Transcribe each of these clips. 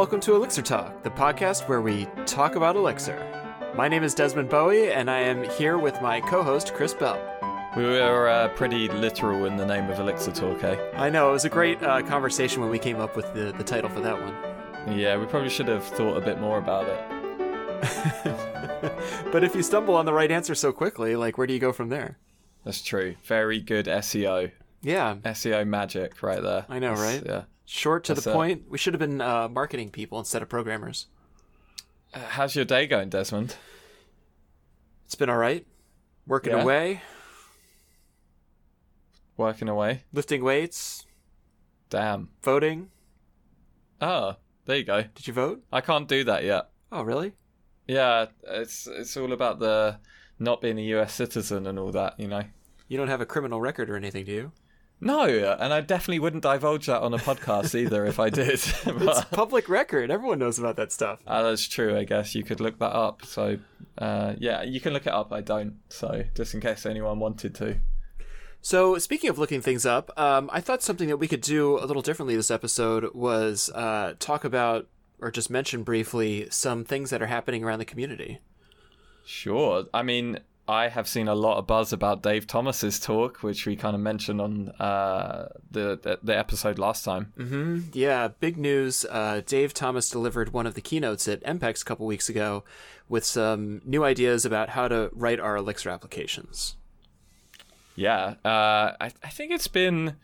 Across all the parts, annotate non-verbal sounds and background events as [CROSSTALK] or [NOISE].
welcome to Elixir Talk, the podcast where we talk about Elixir. My name is Desmond Bowe, and I am here with my co host, Chris Bell. We were uh, pretty literal in the name of Elixir Talk, eh? I know, it was a great uh, conversation when we came up with the, the title for that one. Yeah, we probably should have thought a bit more about it. [LAUGHS] but if you stumble on the right answer so quickly, like, where do you go from there? That's true. Very good SEO. Yeah. SEO magic right there. I know, That's- right? Yeah. Short to That's the it. point. We should have been uh, marketing people instead of programmers. Uh, how's your day going, Desmond? It's been all right. Working Yeah? away, Working away? lifting weights, Damn. voting. Oh, there you go. Did you vote? I can't do that yet. Oh, really? Yeah, it's it's all about the not being a US citizen and all that, you know. You don't have a criminal record or anything, do you? No, and I definitely wouldn't divulge that on a podcast either if I did. [LAUGHS] [LAUGHS] It's public record. Everyone knows about that stuff. uh, that's true, I guess. You could look that up. So, uh, yeah, you can look it up. I don't. So, just in case anyone wanted to. So, speaking of looking things up, um, I thought something that we could do a little differently this episode was uh, talk about or just mention briefly some things that are happening around the community. Sure. I mean, I have seen a lot of buzz about Dave Thomas's talk, which we kind of mentioned on uh, the, the the episode last time. hmm Yeah, big news. Uh, Dave Thomas delivered one of the keynotes at EMPEX a couple weeks ago with some new ideas about how to write our Elixir applications. Yeah, uh, I I think it's been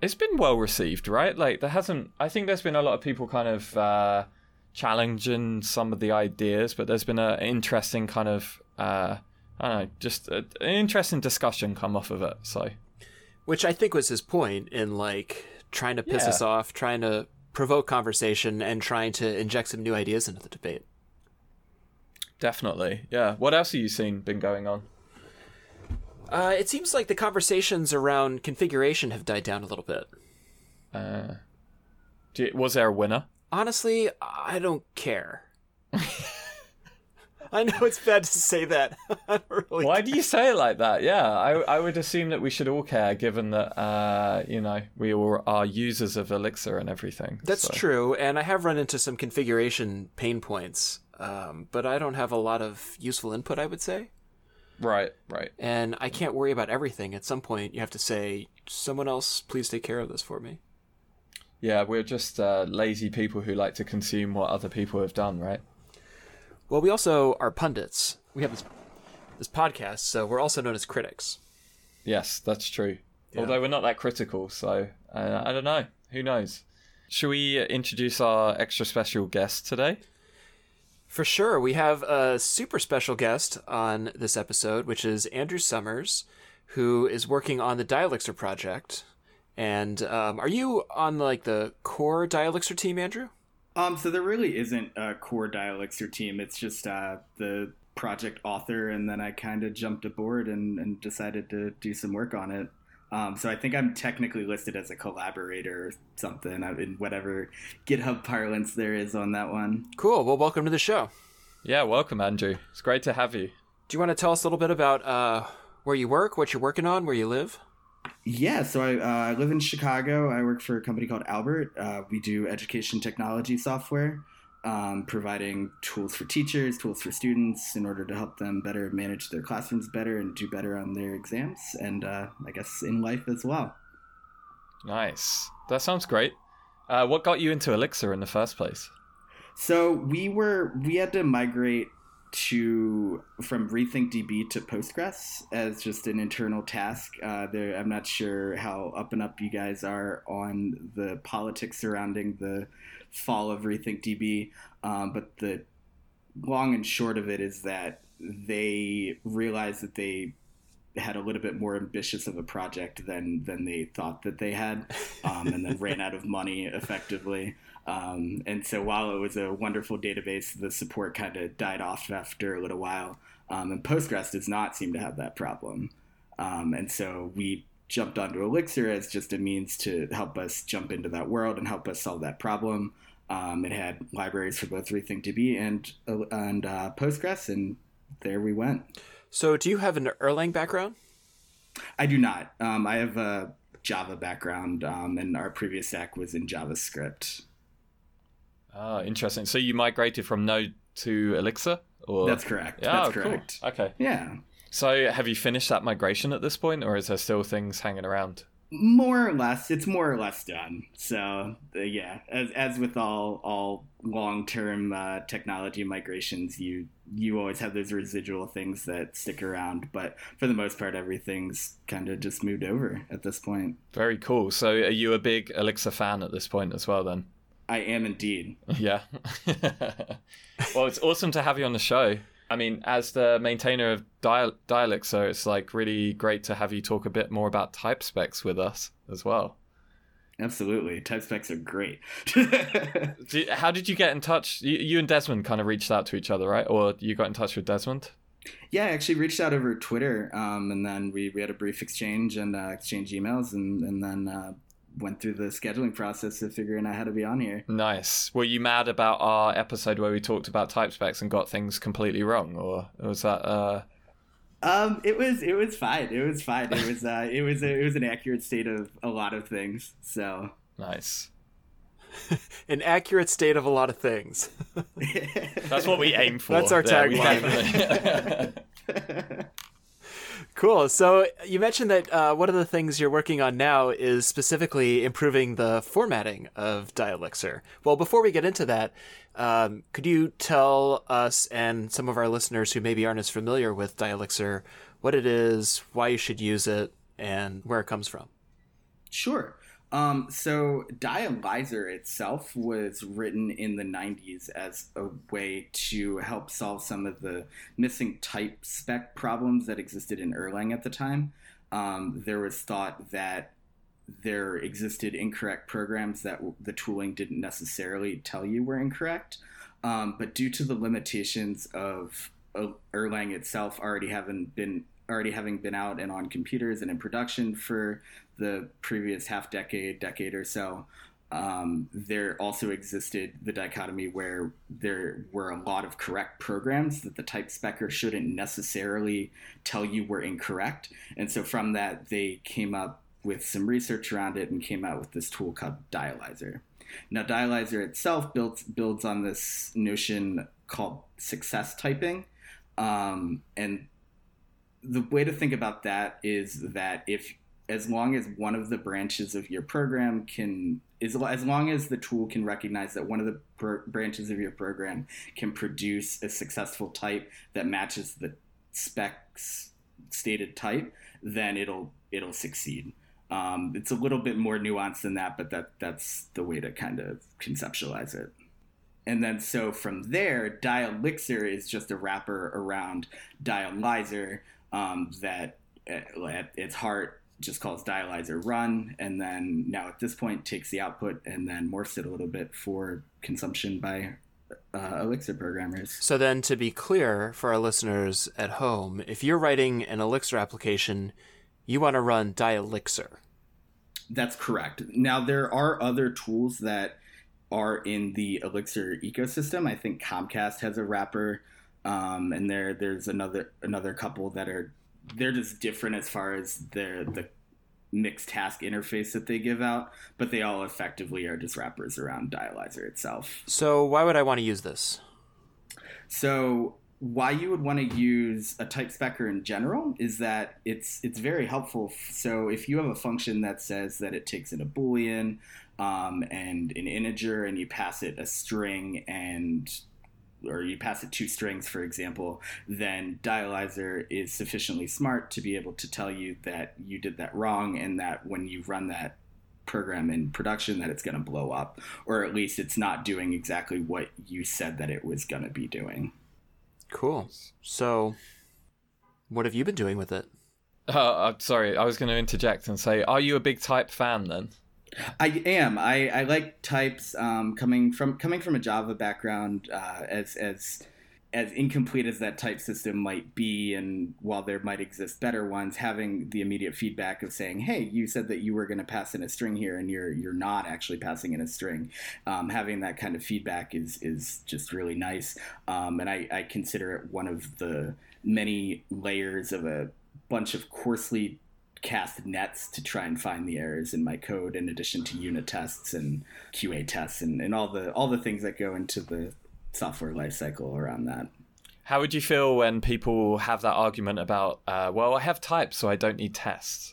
it's been well received, right? Like there hasn't. I think there's been a lot of people kind of uh, challenging some of the ideas, but there's been an interesting kind of uh, I don't know, just a, an interesting discussion come off of it. So Which I think was his point in like trying to piss Yeah. us off, trying to provoke conversation, and trying to inject some new ideas into the debate. definitely, yeah. What else have you seen been going on? Uh, it seems like the conversations around configuration have died down a little bit. Uh, you- was there a winner? Honestly, I don't care. [LAUGHS] I know it's bad to say that. [LAUGHS] Really Why do you say it like that? Yeah, I I would assume that we should all care, given that uh, you know we all are users of Elixir and everything. That's so. true, and I have run into some configuration pain points, um, but I don't have a lot of useful input, I would say. Right, right. And I can't worry about everything. At some point, you have to say, someone else, please take care of this for me. Yeah, we're just uh, lazy people who like to consume what other people have done, right? Well, we also are pundits. We have this, this podcast, so we're also known as critics. Yes, that's true. Yeah. Although we're not that critical, so uh, I don't know. Who knows? Should we introduce our extra special guest today? For sure, we have a super special guest on this episode, which is Andrew Summers, who is working on the Dialyxir project. And um, are you on like the core Dialyxir team, Andrew? Um, so there really isn't a core Dialyxir team. It's just uh, the project author, and then I kind of jumped aboard and, and decided to do some work on it. Um, so I think I'm technically listed as a collaborator or something uh, in whatever GitHub parlance there is on that one. Cool. Well, welcome to the show. Yeah, welcome, Andrew. It's great to have you. Do you want to tell us a little bit about uh, where you work, what you're working on, where you live? Yeah, so I, uh, I live in Chicago. I work for a company called Albert. Uh, we do education technology software, um, providing tools for teachers, tools for students in order to help them better manage their classrooms better and do better on their exams, and uh, I guess in life as well. Nice. That sounds great. Uh, what got you into Elixir in the first place? So we were we had to migrate to from RethinkDB to Postgres as just an internal task. Uh, there, I'm not sure how up and up you guys are on the politics surrounding the fall of RethinkDB, um, but the long and short of it is that they realized that they had a little bit more ambitious of a project than than they thought that they had, um, and then ran out of money effectively. Um, and so while it was a wonderful database, the support kind of died off after a little while. Um, and Postgres does not seem to have that problem. Um, and so we jumped onto Elixir as just a means to help us jump into that world and help us solve that problem. Um, it had libraries for both RethinkDB and and uh, Postgres, and there we went. So, do you have an Erlang background? I do not. Um, I have a Java background, um, and our previous stack was in JavaScript. Oh, interesting. So you migrated from Node to Elixir? Or... That's correct. Yeah, That's oh, correct. Cool. Okay. Yeah. So have you finished that migration at this point, or is there still things hanging around? more or less it's more or less done so uh, yeah as, as with all all long-term uh, technology migrations you you always have those residual things that stick around but for the most part everything's kind of just moved over at this point very cool so are you a big elixir fan at this point as well then i am indeed [LAUGHS] yeah [LAUGHS] well it's awesome to have you on the show I mean, as the maintainer of Dial- so it's like really great to have you talk a bit more about type specs with us as well. Absolutely, type specs are great. [LAUGHS] how did you get in touch? You, you, and Desmond kind of reached out to each other, right? Or you got in touch with Desmond? Yeah, I actually reached out over Twitter, um, and then we, we had a brief exchange and uh, exchange emails, and and then uh, went through the scheduling process of figuring out how to be on here. Nice. Were you mad about our episode where we talked about type specs and got things completely wrong, or was that? Uh... Um, it was it was fine. It was fine. It was uh, it was a, it was an accurate state of a lot of things. So nice. [LAUGHS] an accurate state of a lot of things. [LAUGHS] That's what we aim for. That's our tagline. [LAUGHS] Cool. So you mentioned that uh, one of the things you're working on now is specifically improving the formatting of Dialyxir. Well, before we get into that, um, could you tell us and some of our listeners who maybe aren't as familiar with Dialyxir what it is, why you should use it, and where it comes from? Sure. Um, so Dialyzer itself was written in the 90s as a way to help solve some of the missing type spec problems that existed in Erlang at the time. Um, there was thought that there existed incorrect programs that the tooling didn't necessarily tell you were incorrect. Um, but due to the limitations of Erlang itself already having been already having been out and on computers and in production for the previous half decade, decade or so, um, there also existed the dichotomy where there were a lot of correct programs that the type specker shouldn't necessarily tell you were incorrect. And so from that, they came up with some research around it and came out with this tool called Dialyzer. Now, Dialyzer itself builds builds on this notion called success typing, um, and the way to think about that is that if as long as one of the branches of your program can is as long as the tool can recognize that one of the per- branches of your program can produce a successful type that matches the specs stated type then it'll it'll succeed. Um, it's a little bit more nuanced than that but that that's the way to kind of conceptualize it. And then so from there dialyxir is just a wrapper around dialyzer um, that at its heart just calls dialyzer run, and then now at this point takes the output and then morphs it a little bit for consumption by uh, Elixir programmers. So then, to be clear for our listeners at home, if you're writing an Elixir application, you want to run dialyxir. That's correct. Now there are other tools that are in the Elixir ecosystem. I think Comcast has a wrapper, um, and there there's another another couple that are they're just different as far as their the mixed task interface that they give out, but they all effectively are just wrappers around Dialyzer itself. So why would I want to use this? So why you would want to use a type specker in general is that it's it's very helpful. So if you have a function that says that it takes in a boolean um, and an integer, and you pass it a string and or you pass it two strings, for example, then Dialyzer is sufficiently smart to be able to tell you that you did that wrong and that when you run that program in production that it's going to blow up or at least it's not doing exactly what you said that it was going to be doing. Cool. So what have you been doing with it? Uh, sorry, I was going to interject and say, are you a big type fan then? I am. I, I like types um, coming from coming from a Java background uh, as as as incomplete as that type system might be, and while there might exist better ones, having the immediate feedback of saying, "Hey, you said that you were going to pass in a string here, and you're you're not actually passing in a string," um, having that kind of feedback is is just really nice, um, and I, I consider it one of the many layers of a bunch of coarsely cast nets to try and find the errors in my code in addition to unit tests and QA tests and, and all the all the things that go into the software lifecycle around that. How would you feel when people have that argument about, uh, well, I have types, so I don't need tests?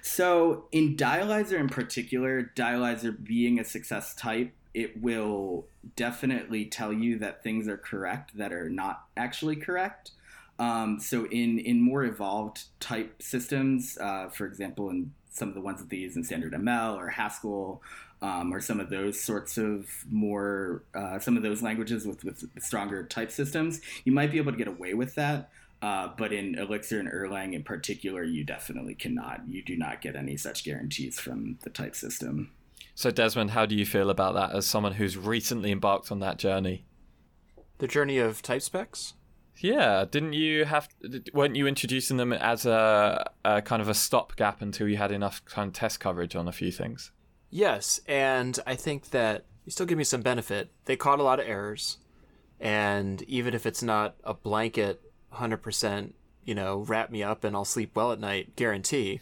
So, in Dialyzer in particular, Dialyzer being a success type, it will definitely tell you that things are correct that are not actually correct. Um, so, in in more evolved type systems, uh, for example, in some of the ones that they use in standard ML or Haskell, um, or some of those sorts of more uh, some of those languages with with stronger type systems, you might be able to get away with that. Uh, but in Elixir and Erlang in particular, you definitely cannot. You do not get any such guarantees from the type system. So, Desmond, how do you feel about that as someone who's recently embarked on that journey? The journey of type specs? Yeah, didn't you have? weren't you introducing them as a, a kind of a stopgap until you had enough kind of test coverage on a few things? Yes, and I think that you still give me some benefit. They caught a lot of errors, and even if it's not a blanket 100%, you know, wrap me up and I'll sleep well at night guarantee.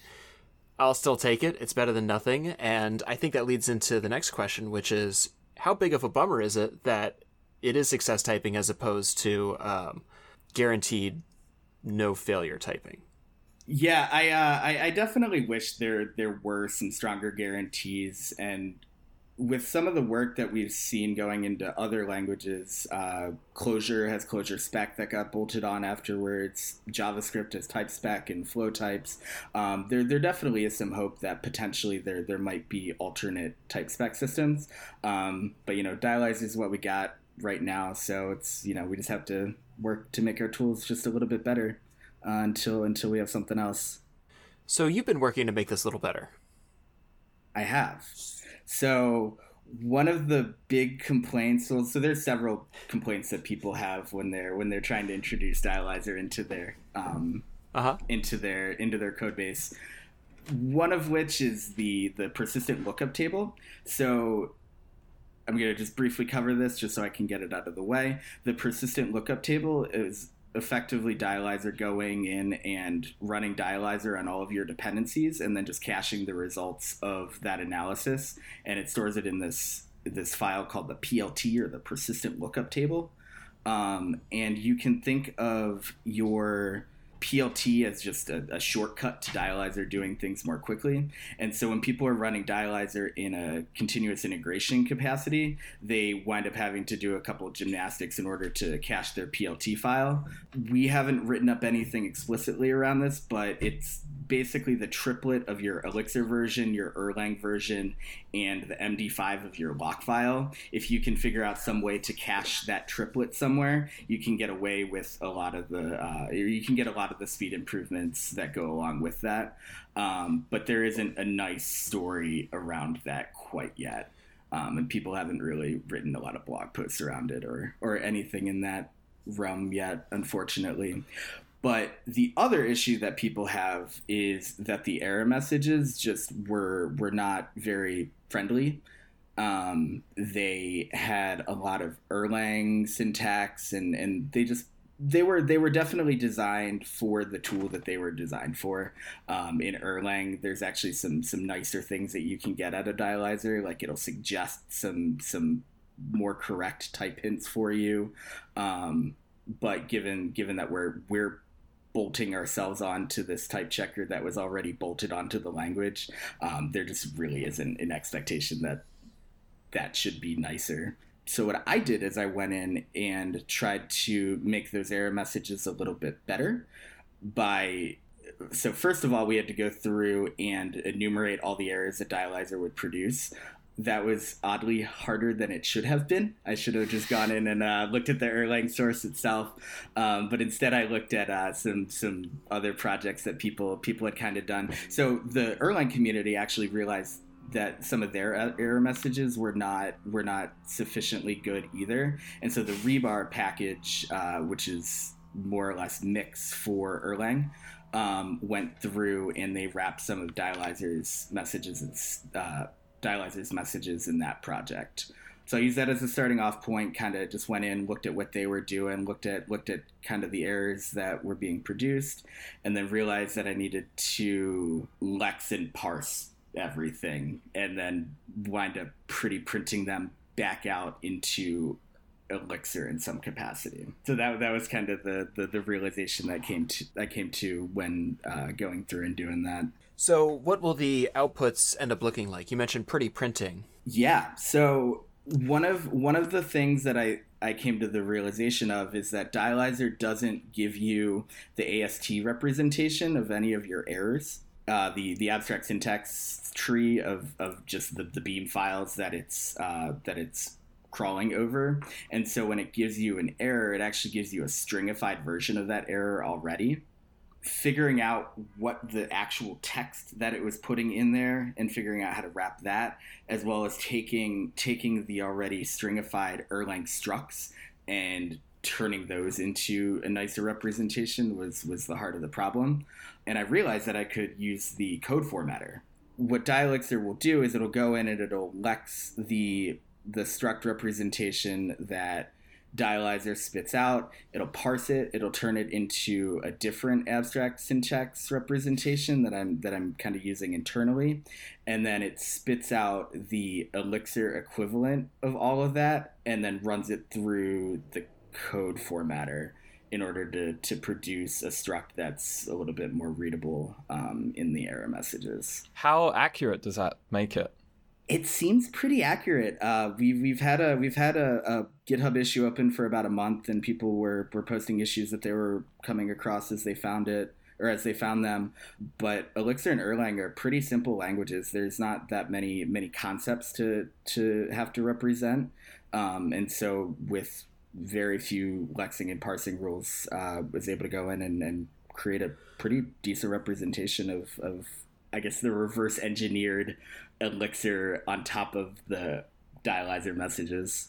I'll still take it. It's better than nothing. And I think that leads into the next question, which is how big of a bummer is it that it is success typing as opposed to um, guaranteed no failure typing? Yeah, I, uh, I, I definitely wish there there were some stronger guarantees and with some of the work that we've seen going into other languages, uh, Clojure has Clojure spec that got bolted on afterwards. JavaScript has type spec and flow types. Um, there, there definitely is some hope that potentially there there might be alternate type spec systems. Um, but you know, Dialyzer is what we got right now, so it's you know we just have to work to make our tools just a little bit better uh, until until we have something else. So you've been working to make this a little better. I have. So one of the big complaints well, so there's several complaints that people have when they're when they're trying to introduce dialyzer into their um, uh-huh. into their into their code base one of which is the the persistent lookup table so i'm going to just briefly cover this just so i can get it out of the way. The persistent lookup table is effectively dialyzer going in and running dialyzer on all of your dependencies and then just caching the results of that analysis. And it stores it in this this file called the plt or the persistent lookup table. Um, and you can think of your PLT as just a, a, shortcut to Dialyzer doing things more quickly. And so when people are running Dialyzer in a continuous integration capacity, they wind up having to do a couple of gymnastics in order to cache their PLT file. We haven't written up anything explicitly around this, but it's basically the triplet of your Elixir version, your Erlang version, and the MD5 of your lock file. If you can figure out some way to cache that triplet somewhere, you can get away with a lot of the, uh, you can get a lot of the speed improvements that go along with that. Um, but there isn't a nice story around that quite yet. Um, and people haven't really written a lot of blog posts around it or, or anything in that realm yet, unfortunately. But the other issue that people have is that the error messages just were were not very friendly. Um, they had a lot of Erlang syntax, and and they just they were they were definitely designed for the tool that they were designed for. Um, in Erlang, there's actually some some nicer things that you can get out of Dialyzer, like it'll suggest some some more correct type hints for you. Um, but given given that we're we're bolting ourselves onto this type checker that was already bolted onto the language, um, there just really isn't an expectation that that should be nicer. So what I did is I went in and tried to make those error messages a little bit better by so first of all we had to go through and enumerate all the errors that dialyzer would produce that was oddly harder than it should have been. I should have just gone in and uh, looked at the Erlang source itself, um, but instead I looked at uh, some some other projects that people people had kind of done. So the Erlang community actually realized that some of their uh, error messages were not were not sufficiently good either, and so the Rebar package, uh, which is more or less mix for Erlang. Um, went through and they wrapped some of Dialyzer's messages and Dialyzer's messages in that project. So I used that as a starting off point. Kind of just went in, looked at what they were doing, looked at looked at kind of the errors that were being produced, and then realized that I needed to lex and parse everything, and then wind up pretty printing them back out into elixir in some capacity. So that that was kind of the the, the realization that came to that came to when uh, going through and doing that. So what will the outputs end up looking like? You mentioned pretty printing. Yeah. So one of one of the things that I I came to the realization of is that Dialyzer doesn't give you the AST representation of any of your errors. Uh, the the abstract syntax tree of, of just the, the beam files that it's uh, that it's crawling over. And so when it gives you an error, it actually gives you a stringified version of that error already. Figuring out what the actual text that it was putting in there and figuring out how to wrap that, as well as taking taking the already stringified Erlang structs and turning those into a nicer representation was was the heart of the problem. And I realized that I could use the code formatter. What Dialyxir will do is it'll go in and it'll lex the the struct representation that dialyzer spits out it'll parse it it'll turn it into a different abstract syntax representation that i'm that i'm kind of using internally. And then it spits out the elixir equivalent of all of that and then runs it through the code formatter in order to, to produce a struct that's a little bit more readable um, in the error messages. How accurate does that make it it seems pretty accurate. Uh, we've we've had a we've had a, a, GitHub issue open for about a month, and people were were posting issues that they were coming across as they found it or as they found them. But Elixir and Erlang are pretty simple languages. There's not that many many concepts to to have to represent, um, and so with very few lexing and parsing rules, uh, was able to go in and, and create a pretty decent representation of, of I guess the reverse engineered Elixir on top of the dialyzer messages.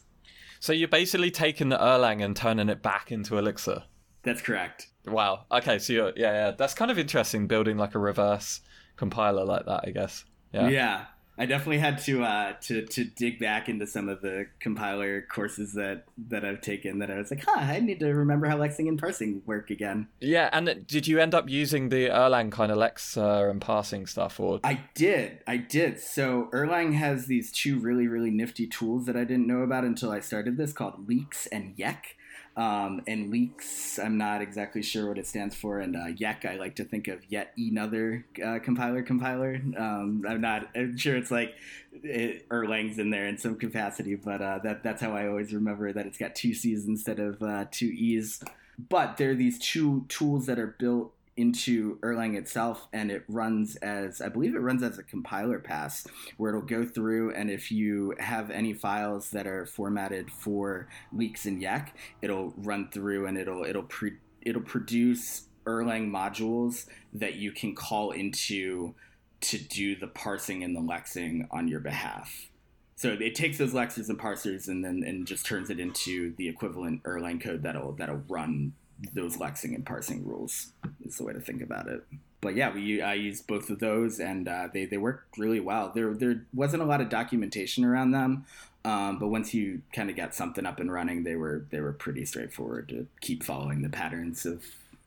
So you're basically taking the Erlang and turning it back into Elixir. That's correct. Wow. Okay, so you're, yeah, yeah, that's kind of interesting building like a reverse compiler like that, I guess. Yeah. Yeah. I definitely had to uh, to to dig back into some of the compiler courses that that I've taken. That I was like, huh, I need to remember how lexing and parsing work again. Yeah, and did you end up using the Erlang kind of lexer and parsing stuff, or I did, I did. So Erlang has these two really really nifty tools that I didn't know about until I started this, called Leex and Yecc. Um, and leex, I'm not exactly sure what it stands for. And uh, Yecc, I like to think of yet another uh, compiler compiler. Um, I'm not I'm sure it's like it, Erlang's in there in some capacity, but uh, that that's how I always remember that it's got two C's instead of uh, two E's. But there are these two tools that are built into Erlang itself, and it runs as I believe it runs as a compiler pass, where it'll go through and if you have any files that are formatted for leex and Yecc, it'll run through and it'll it'll pre, it'll produce Erlang modules that you can call into to do the parsing and the lexing on your behalf. So it takes those lexers and parsers and then and just turns it into the equivalent Erlang code that'll that'll run those lexing and parsing rules is the way to think about it. But yeah, we I used both of those and uh, they they worked really well. There there wasn't a lot of documentation around them, um, but once you kind of got something up and running, they were they were pretty straightforward to keep following the patterns of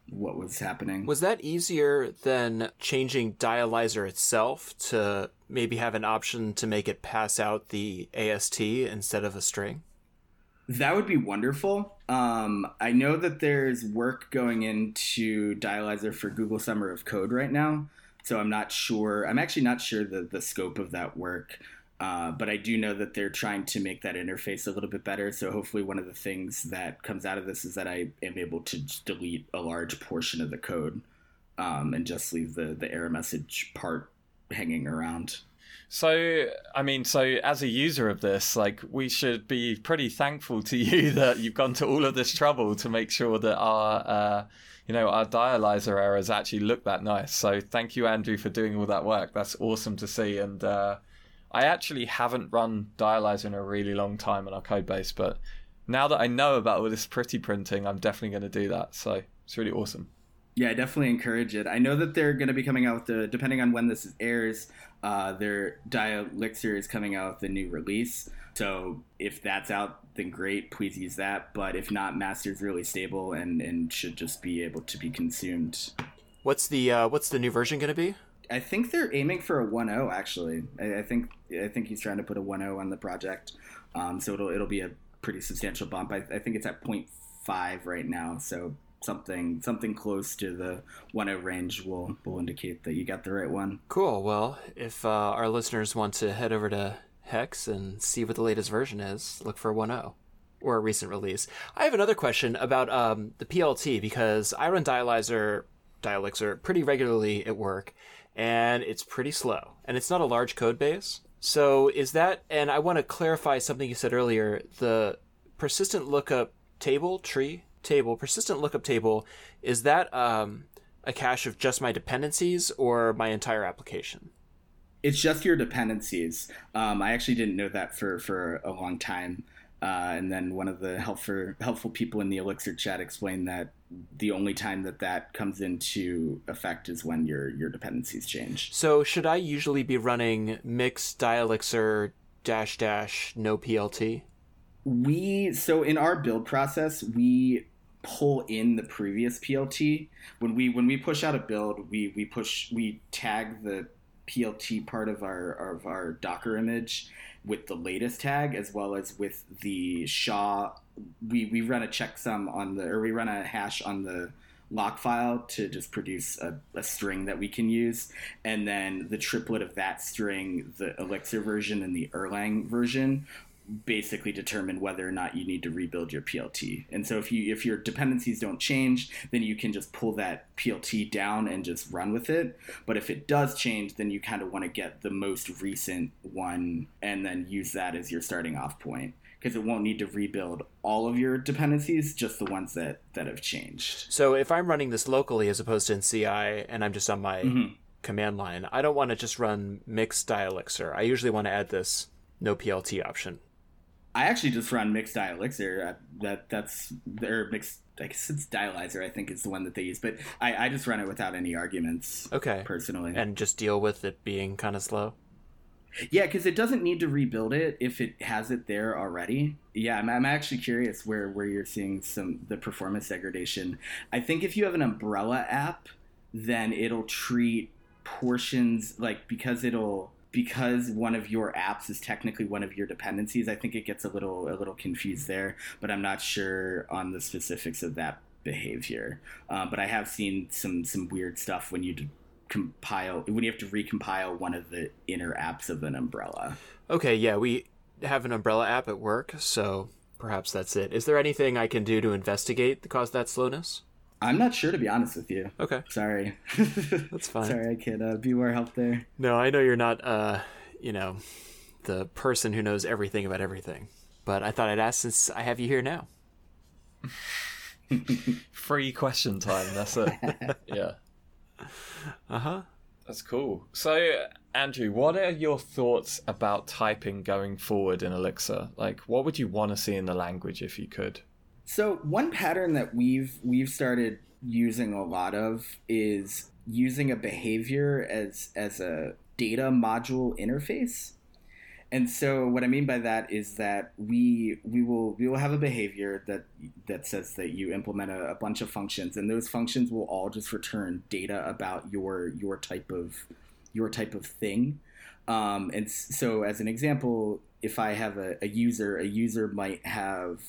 what was happening. Was that easier than changing dialyzer itself to maybe have an option to make it pass out the AST instead of a string? That would be wonderful. Um, I know that there's work going into Dialyzer for Google Summer of Code right now, so I'm not sure. I'm actually not sure the the scope of that work, uh, but I do know that they're trying to make that interface a little bit better. So hopefully, one of the things that comes out of this is that I am able to delete a large portion of the code um, and just leave the the error message part hanging around. So, I mean, so as a user of this, like, we should be pretty thankful to [LAUGHS] you that you've gone to all of this trouble to make sure that our, uh, you know, our dialyzer errors actually look that nice. So, thank you, Andrew, for doing all that work. That's awesome to see. And uh, I actually haven't run dialyzer in a really long time in our code base, but now that I know about all this pretty printing, I'm definitely going to do that. So, it's really awesome. Yeah, I definitely encourage it. I know that they're going to be coming out with the, depending on when this airs, uh, their Dialyxir is coming out with the new release. So if that's out, then great, please use that. But if not, Master's really stable and, and should just be able to be consumed. What's the uh, what's the new version going to be? I think they're aiming for a 1.0 actually. I, I, think I think he's trying to put a 1.0 on the project, um, so it'll it'll be a pretty substantial bump. I, I think it's at 0.5 right now, so something something close to the 1.0 range will will indicate that you got the right one. Cool. Well, if uh, our listeners want to head over to Hex and see what the latest version is, look for 1.0 or a recent release. I have another question about um, the PLT because I run Dialyzer Dialyxir pretty regularly at work, and it's pretty slow. And it's not a large code base. So is that, and I want to clarify something you said earlier the persistent lookup table, tree table, persistent lookup table, is that um, a cache of just my dependencies or my entire application? It's just your dependencies. Um, I actually didn't know that for, for a long time. Uh, and then one of the helpful helpful people in the Elixir chat explained that the only time that that comes into effect is when your your dependencies change. So should I usually be running mix dialyxir dash dash no PLT? We so in our build process we pull in the previous PLT when we when we push out a build we we push we tag the PLT part of our of our Docker image with the latest tag as well as with the SHA. We, we run a checksum on the, or we run a hash on the lock file to just produce a, a, string that we can use. And then the triplet of that string, the Elixir version and the Erlang version, basically determine whether or not you need to rebuild your PLT. And so if you if your dependencies don't change, then you can just pull that PLT down and just run with it. But if it does change, then you kind of want to get the most recent one and then use that as your starting off point because it won't need to rebuild all of your dependencies, just the ones that that have changed. So if I'm running this locally as opposed to in CI and I'm just on my mm-hmm. command line, I don't want to just run mix dialyxir. I usually want to add this no PLT option. I actually just run mixed dialyxir. Uh, that that's or mixed. I guess it's dialyzer. I think is the one that they use, but I, I just run it without any arguments. Okay, personally, and just deal with it being kind of slow. Yeah, because it doesn't need to rebuild it if it has it there already. Yeah, I'm, I'm actually curious where where you're seeing some the performance degradation. I think if you have an umbrella app, then it'll treat portions like because it'll because one of your apps is technically one of your dependencies, I think it gets a little a little confused there. But I'm not sure on the specifics of that behavior. Uh, but I have seen some some weird stuff when you compile when you have to recompile one of the inner apps of an umbrella. Okay, yeah, we have an umbrella app at work, so perhaps that's it. Is there anything I can do to investigate the cause of that slowness? I'm not sure to be honest with you. Okay. Sorry. [LAUGHS] That's fine. Sorry, I could uh, be more help there. No, I know you're not, uh, you know, the person who knows everything about everything. But I thought I'd ask since I have you here now. [LAUGHS] Free question time. That's it. [LAUGHS] yeah. Uh huh. That's cool. So, Andrew, what are your thoughts about typing going forward in Elixir? Like, what would you want to see in the language if you could? So one pattern that we've we've started using a lot of is using a behavior as as a data module interface. And so what I mean by that is that we we will we will have a behavior that that says that you implement a, a bunch of functions and those functions will all just return data about your your type of your type of thing. Um, and so as an example, if I have a, a user, a user might have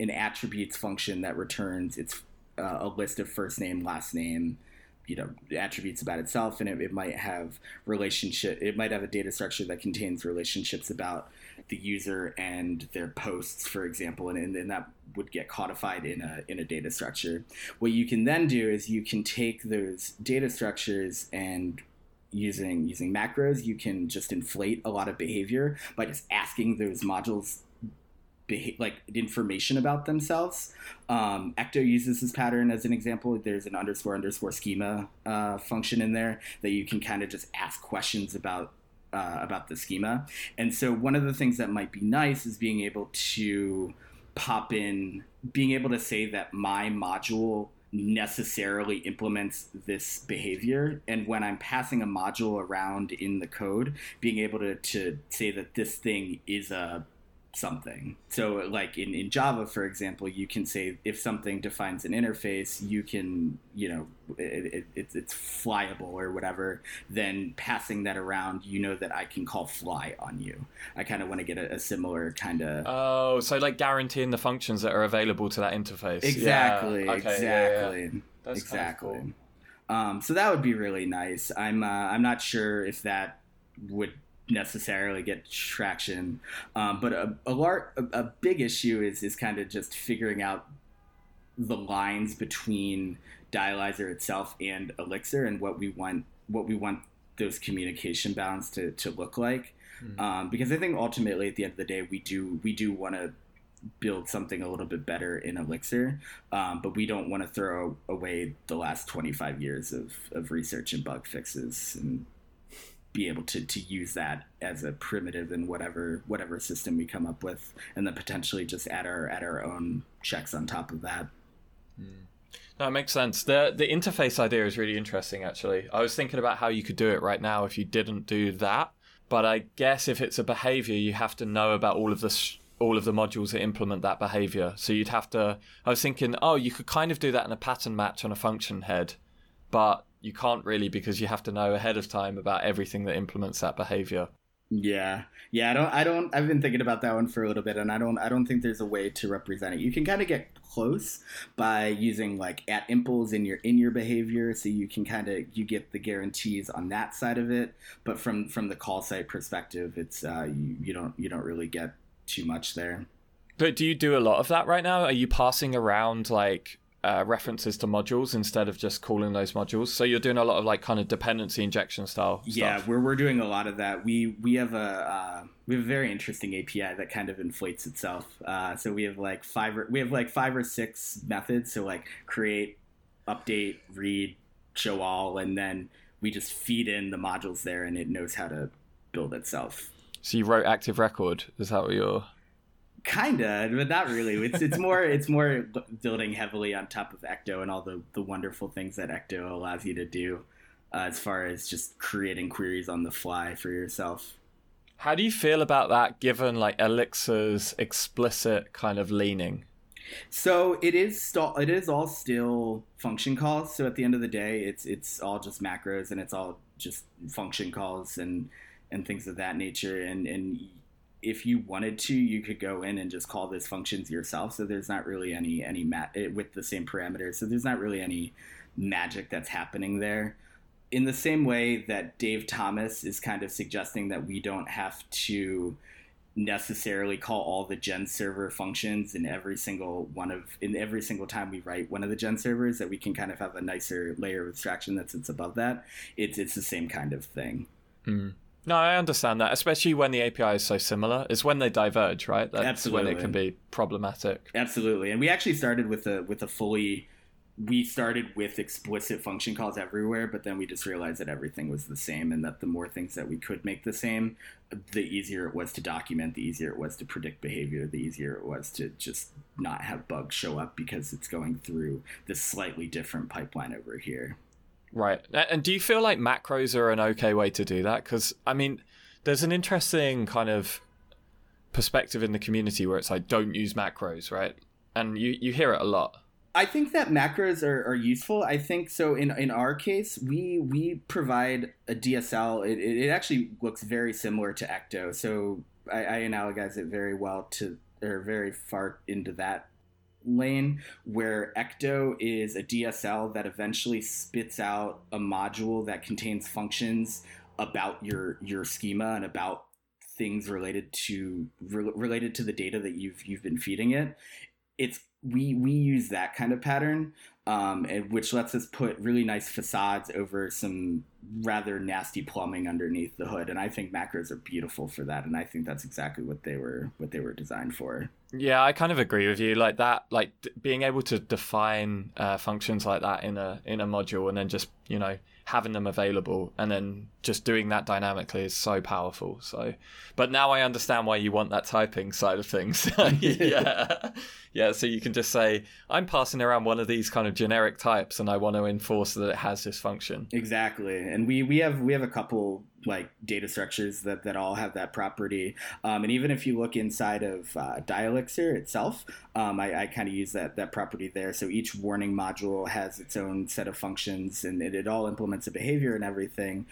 an attributes function that returns its uh, a list of first name, last name, you know, attributes about itself, and it, it, might have relationship. It might have a data structure that contains relationships about the user and their posts, for example, and, and that would get codified in a in a data structure. What you can then do is you can take those data structures and using using macros, you can just inflate a lot of behavior by just asking those modules like information about themselves. Um, Ecto uses this pattern as an example. There's an underscore underscore schema uh, function in there that you can kind of just ask questions about uh, about the schema. And so one of the things that might be nice is being able to pop in, being able to say that my module necessarily implements this behavior and when i'm passing a module around in the code being able to, to say that this thing is a something. So, like in, in Java, for example, you can say if something defines an interface, you can, you know, it, it, it's flyable or whatever, then passing that around, you know that I can call fly on you. I kind of want to get a, a similar kind of. Oh, so like guaranteeing the functions that are available to that interface. Exactly, Yeah. Okay, exactly. yeah, exactly. Kind of Um, so that would be really nice. I'm uh, I'm not sure if that would necessarily get traction, um, but a a, lar- a a big issue is is kind of just figuring out the lines between Dialyzer itself and Elixir and what we want what we want those communication bounds to, to look like. Mhm. Um, because I think ultimately at the end of the day we do we do want to build something a little bit better in Elixir, um, but we don't want to throw away the last 25 years of, of research and bug fixes and be able to, to use that as a primitive in whatever whatever system we come up with, and then potentially just add our add our own checks on top of that. Hmm. That makes sense. The the interface idea is really interesting actually. I was thinking about how you could do it right now if you didn't do that, but I guess if it's a behavior you have to know about all of the sh- all of the modules that implement that behavior. So you'd have to I was thinking, oh, you could kind of do that in a pattern match on a function head, but you can't really because you have to know ahead of time about everything that implements that behavior. Yeah, yeah. I don't. I don't. I've been thinking about that one for a little bit, and I don't. I don't think there's a way to represent it. You can kind of get close by using like at impulse in your in your behavior, so you can kind of you get the guarantees on that side of it. But from from the call site perspective, it's uh, you, you don't you don't really get too much there. But do you do a lot of that right now? Are you passing around like uh, references to modules instead of just calling those modules? So you're doing a lot of like kind of dependency injection style. Yeah, stuff. we're we're doing a lot of that. We we have a uh, we have a very interesting API that kind of inflates itself. Uh, so we have like five or, we have like five or six methods. So like create, update, read, show all, and then we just feed in the modules there, and it knows how to build itself. So you wrote active record. Is that what you're? Kinda, but not really. It's it's more it's more building heavily on top of Ecto and all the the wonderful things that Ecto allows you to do, uh, as far as just creating queries on the fly for yourself. How do you feel about that, given like Elixir's explicit kind of leaning? So it is still it is all still function calls. So at the end of the day, it's it's all just macros and it's all just function calls and and things of that nature. And and if you wanted to, you could go in and just call those functions yourself. So there's not really any any mat with the same parameters. So there's not really any magic that's happening there. In the same way that Dave Thomas is kind of suggesting that we don't have to necessarily call all the gen server functions in every single one of in every single time we write one of the gen servers that we can kind of have a nicer layer of abstraction that sits above that it's it's the same kind of thing Mm. No, I understand that, especially when the API is so similar. It's when they diverge, right? That's Absolutely. when it can be problematic. absolutely and we actually started with a with a fully we started with explicit function calls everywhere but then we just realized that everything was the same and that the more things that we could make the same the easier it was to document the easier it was to predict behavior the easier it was to just not have bugs show up because it's going through this slightly different pipeline over here Right. And do you feel like macros are an okay way to do that? Because, I mean, there's an interesting kind of perspective in the community where it's like, don't use macros, right? And you, you hear it a lot. I think that macros are, are useful. I think so. In in our case, we we provide a DSL. It, it actually looks very similar to Ecto. So I, I analogize it very well to or very far into that lane where Ecto is a DSL that eventually spits out a module that contains functions about your your schema and about things related to re- related to the data that you've you've been feeding it. It's we we use that kind of pattern, um, which lets us put really nice facades over some rather nasty plumbing underneath the hood. And I think macros are beautiful for that. And I think that's exactly what they were what they were designed for. Yeah, I kind of agree with you. Like that, like d- being able to define uh, functions like that in a in a module, and then just you know having them available and then just doing that dynamically is so powerful. So, but now I understand why you want that typing side of things. [LAUGHS] [LAUGHS] yeah, yeah. So you can just say, I'm passing around one of these kind of generic types, and I want to enforce that it has this function. Exactly, and we we have we have a couple like data structures that, that all have that property. Um, and even if you look inside of uh, itself, um, I, I kind of use that, that property there. So each warning module has its own set of functions and it, it all implements a behavior and everything.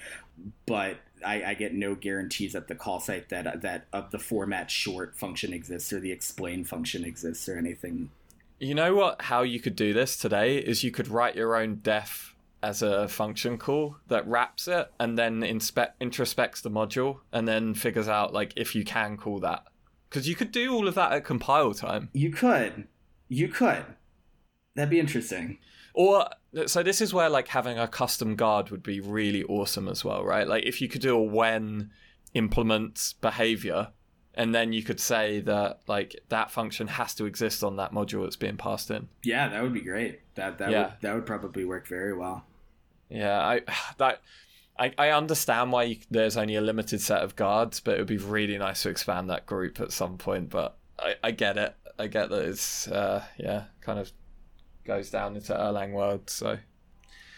But I, I, get no guarantees at the call site that that of the format short function exists or the explain function exists or anything. You know what? How you could do this today is you could write your own def as a function call that wraps it and then inspect introspects the module and then figures out like if you can call that. Because you could do all of that at compile time. You could. You could. That'd be interesting. Or so this is where like having a custom guard would be really awesome as well right? Like if you could do a when implements behavior and then you could say that like that function has to exist on that module that's being passed in. Yeah, that would be great. That that yeah. would that would probably work very well. Yeah, I [SIGHS] that I, I understand why you, there's only a limited set of guards, but it would be really nice to expand that group at some point. But I, I get it. I get that it's uh, yeah, kind of goes down into Erlang world. So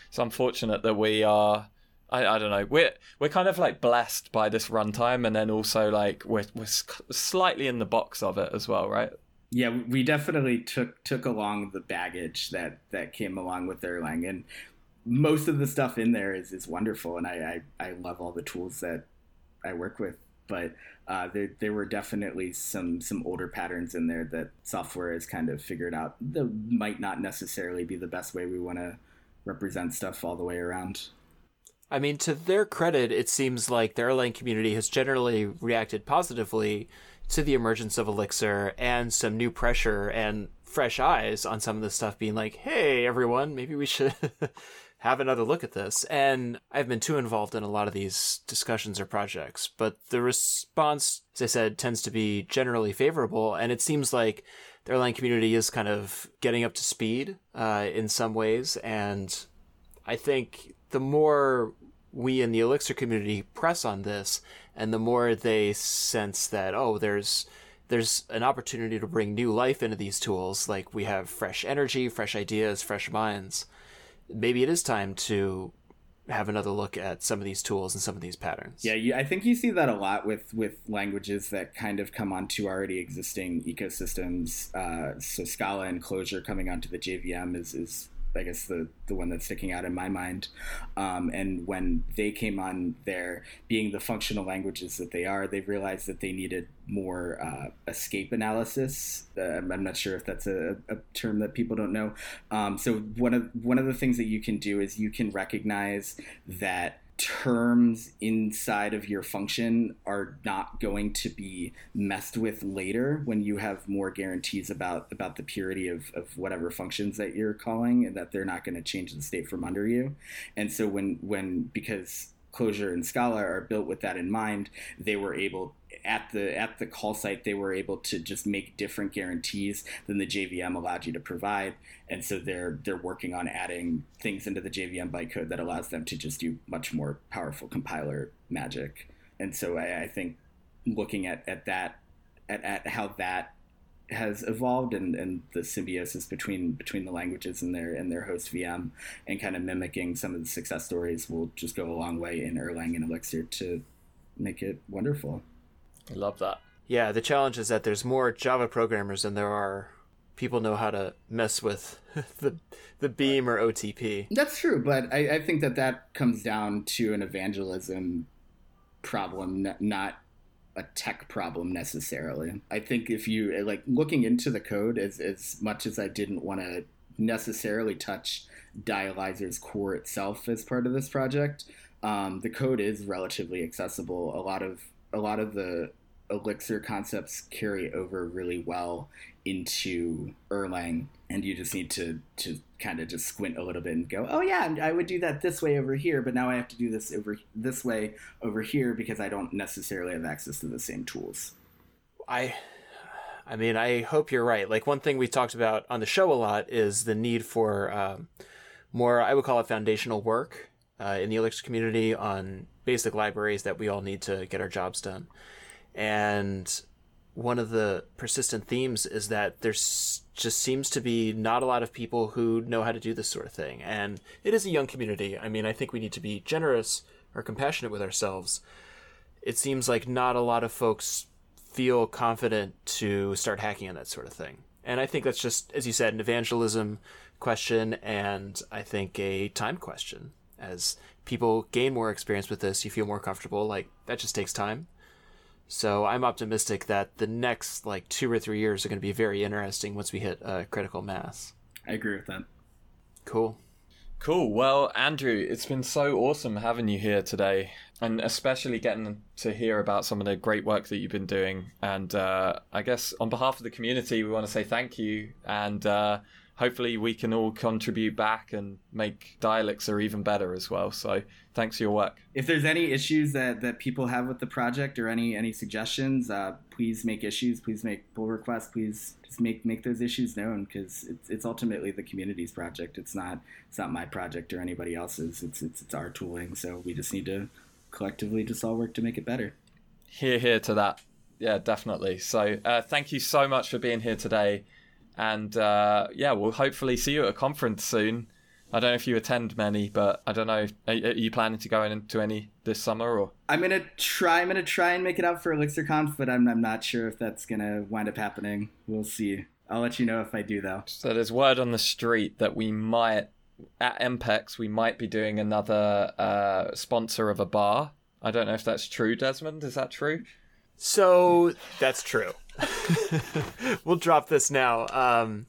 it's unfortunate that we are I, I don't know. We're we're kind of like blessed by this runtime, and then also like we're we're slightly in the box of it as well, right? Yeah, we definitely took took along the baggage that that came along with Erlang, and most of the stuff in there is is wonderful, and I I, I love all the tools that I work with. But uh, there there were definitely some some older patterns in there that software has kind of figured out that might not necessarily be the best way we want to represent stuff all the way around. I mean, to their credit, it seems like the Erlang community has generally reacted positively to the emergence of Elixir and some new pressure and fresh eyes on some of the stuff being like, hey, everyone, maybe we should [LAUGHS] have another look at this. And I've been too involved in a lot of these discussions or projects, but the response, as I said, tends to be generally favorable. And it seems like the Erlang community is kind of getting up to speed uh, in some ways. And I think the more we in the Elixir community press on this, and the more they sense that oh, there's there's an opportunity to bring new life into these tools, like we have fresh energy, fresh ideas, fresh minds. Maybe it is time to have another look at some of these tools and some of these patterns. Yeah, you, I think you see that a lot with with languages that kind of come onto already existing ecosystems. Uh, so Scala and Clojure coming onto the JVM is is I guess the the one that's sticking out in my mind. Um, and when they came on there, being the functional languages that they are, they realized that they needed more uh, escape analysis. Uh, I'm not sure if that's a, a term that people don't know. Um, so one of one of the things that you can do is you can recognize that terms inside of your function are not going to be messed with later when you have more guarantees about about the purity of, of whatever functions that you're calling and that they're not going to change the state from under you and so when when because Clojure and Scala are built with that in mind. They were able at the at the call site they were able to just make different guarantees than the JVM allowed you to provide, and so they're they're working on adding things into the JVM bytecode that allows them to just do much more powerful compiler magic. And so I, I think looking at at that at, at how that has evolved and, and the symbiosis between between the languages and their and their host VM and kind of mimicking some of the success stories will just go a long way in Erlang and Elixir to make it wonderful. I love that. Yeah, the challenge is that there's more Java programmers than there are people know how to mess with [LAUGHS] the the beam or OTP. That's true, but I, I think that that comes down to an evangelism problem, not a tech problem necessarily. I think if you like looking into the code as as much as I didn't want to necessarily touch Dialyzer's core itself as part of this project, um, the code is relatively accessible. A lot of a lot of the Elixir concepts carry over really well into Erlang, and you just need to to kind of just squint a little bit and go, oh yeah, I would do that this way over here, but now I have to do this over this way over here because I don't necessarily have access to the same tools. I I mean, I hope you're right. Like one thing we talked about on the show a lot is the need for um, more, I would call it foundational work uh, in the Elixir community on basic libraries that we all need to get our jobs done. And one of the persistent themes is that there's just seems to be not a lot of people who know how to do this sort of thing. And it is a young community. I mean, I think we need to be generous or compassionate with ourselves. It seems like not a lot of folks feel confident to start hacking on that sort of thing. And I think that's just, as you said, an evangelism question and I think a time question. As people gain more experience with this, you feel more comfortable. Like, that just takes time. So I'm optimistic that the next like two or three years are going to be very interesting once we hit uh, critical mass. I agree with that. Cool. Cool. Well, Andrew, it's been so awesome having you here today, and especially getting to hear about some of the great work that you've been doing. And uh, I guess on behalf of the community, we want to say thank you and uh, hopefully we can all contribute back and make Dialyxir even better as well. So thanks for your work. If there's any issues that, that people have with the project or any any suggestions, uh, please make issues. Please make pull requests. Please just make make those issues known because it's, it's ultimately the community's project. It's not it's not my project or anybody else's. It's it's it's our tooling. So we just need to collectively just all work to make it better. Here, here to that. Yeah, definitely. So uh, thank you so much for being here today. And uh, yeah, we'll hopefully see you at a conference soon. I don't know if you attend many, but I don't know. Are, you planning to go into any this summer or? I'm gonna try. I'm gonna try and make it out for ElixirConf, but I'm I'm not sure if that's gonna wind up happening. We'll see. I'll let you know if I do though. So there's word on the street that we might at EMPEX we might be doing another uh, sponsor of a bar. I don't know if that's true, Desmond. Is that true? So that's true. [LAUGHS] we'll drop this now. Um,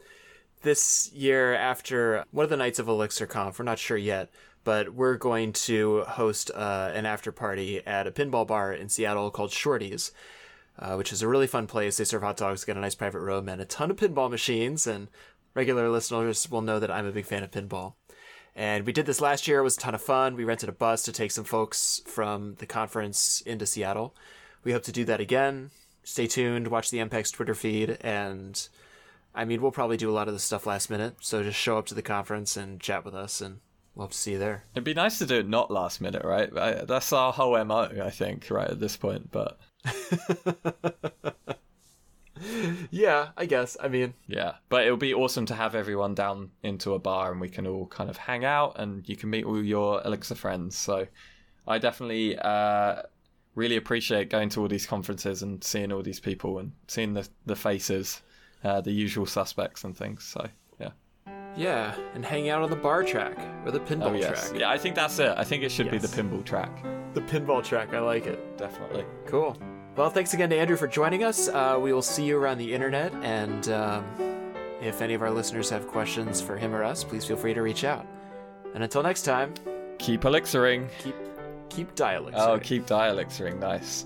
this year, after one of the nights of ElixirConf, we're not sure yet, but we're going to host uh, an after party at a pinball bar in Seattle called Shorty's, uh, which is a really fun place. They serve hot dogs, get a nice private room, and a ton of pinball machines. And regular listeners will know that I'm a big fan of pinball. And we did this last year. It was a ton of fun. We rented a bus to take some folks from the conference into Seattle. We hope to do that again stay tuned, watch the EMPEX Twitter feed, and I mean, we'll probably do a lot of this stuff last minute. So just show up to the conference and chat with us, and we'll have to see you there. It'd be nice to do it not last minute, right? That's our whole mo, I think, right at this point. But [LAUGHS] yeah, I guess. I mean, yeah, but it would be awesome to have everyone down into a bar and we can all kind of hang out and you can meet all your Elixir friends. So I definitely. Uh, really appreciate going to all these conferences and seeing all these people and seeing the the faces, uh, the usual suspects and things. So yeah. Yeah, and hanging out on the bar track or the pinball oh, yes. track. Yeah, I think that's it. I think it should yes. be the pinball track. The pinball track. I like it. Definitely. Cool. Well, thanks again to Andrew for joining us. Uh, we will see you around the internet, and um, if any of our listeners have questions for him or us, please feel free to reach out. And until next time, keep elixiring. Keep keep dialecting. Oh, keep dialecting. Nice.